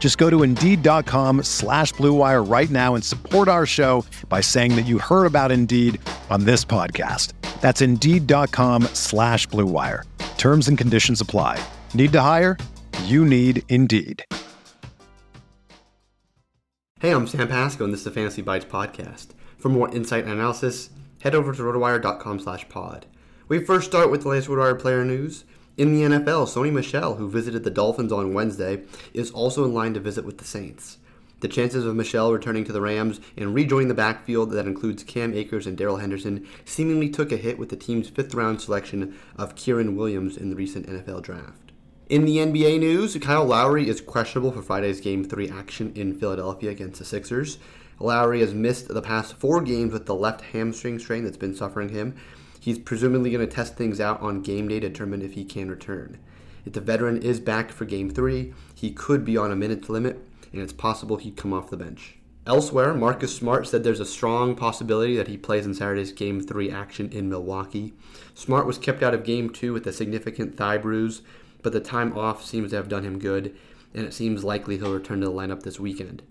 Just go to Indeed.com slash BlueWire right now and support our show by saying that you heard about Indeed on this podcast. That's Indeed.com slash BlueWire. Terms and conditions apply. Need to hire? You need Indeed. Hey, I'm Sam Pasco, and this is the Fantasy Bites podcast. For more insight and analysis, head over to rotowire.com slash pod. We first start with the latest RotoWire player news. In the NFL, Sony Michel, who visited the Dolphins on Wednesday, is also in line to visit with the Saints. The chances of Michel returning to the Rams and rejoining the backfield that includes Cam Akers and Darrell Henderson seemingly took a hit with the team's fifth round selection of Kyren Williams in the recent NFL draft. In the NBA news, Kyle Lowry is questionable for Friday's Game 3 action in Philadelphia against the Sixers. Lowry has missed the past four games with the left hamstring strain that's been suffering him, He's presumably going to test things out on game day to determine if he can return. If the veteran is back for game three, he could be on a minute limit, and it's possible he'd come off the bench. Elsewhere, Marcus Smart said there's a strong possibility that he plays in Saturday's Game 3 action in Milwaukee. Smart was kept out of Game 2 with a significant thigh bruise, but the time off seems to have done him good, and it seems likely he'll return to the lineup this weekend.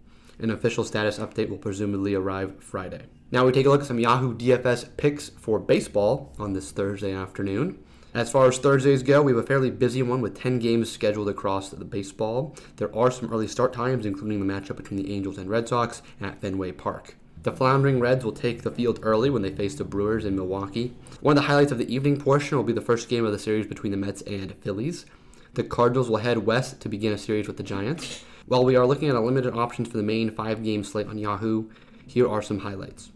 An official status update will presumably arrive Friday. Now we take a look at some Yahoo DFS picks for baseball on this Thursday afternoon. As far as Thursdays go, we have a fairly busy one with 10 games scheduled across the baseball. There are some early start times, including the matchup between the Angels and Red Sox at Fenway Park. The Floundering Reds will take the field early when they face the Brewers in Milwaukee. One of the highlights of the evening portion will be the first game of the series between the Mets and Phillies. The Cardinals will head west to begin a series with the Giants. While we are looking at a limited options for the main five game slate on Yahoo, here are some highlights.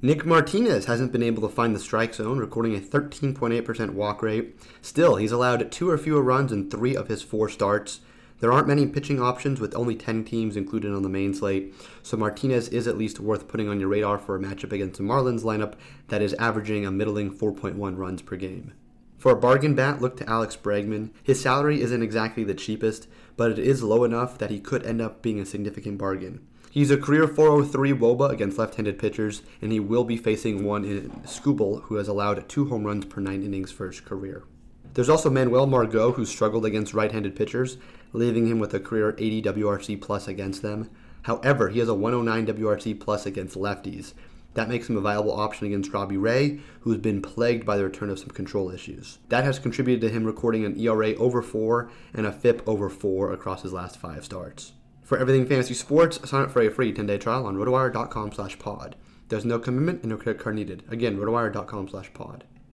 Nick Martinez hasn't been able to find the strike zone, recording a 13.8% walk rate. Still, he's allowed two or fewer runs in three of his four starts. There aren't many pitching options with only 10 teams included on the main slate, so Martinez is at least worth putting on your radar for a matchup against the Marlins lineup that is averaging a middling 4.1 runs per game. For a bargain bat, look to Alex Bregman. His salary isn't exactly the cheapest, but it is low enough that he could end up being a significant bargain. He's a career 403 Woba against left-handed pitchers, and he will be facing one in Skubal, who has allowed two home runs per nine innings for his career. There's also Manuel Margot, who struggled against right-handed pitchers, leaving him with a career 80 WRC plus against them. However, he has a 109 WRC plus against lefties. That makes him a viable option against Robbie Ray, who's been plagued by the return of some control issues. That has contributed to him recording an ERA over 4 and a FIP over 4 across his last five starts. For everything fantasy sports, sign up for a free 10-day trial on rotowire.com slash pod. There's no commitment and no credit card needed. Again, rotowire.com slash pod.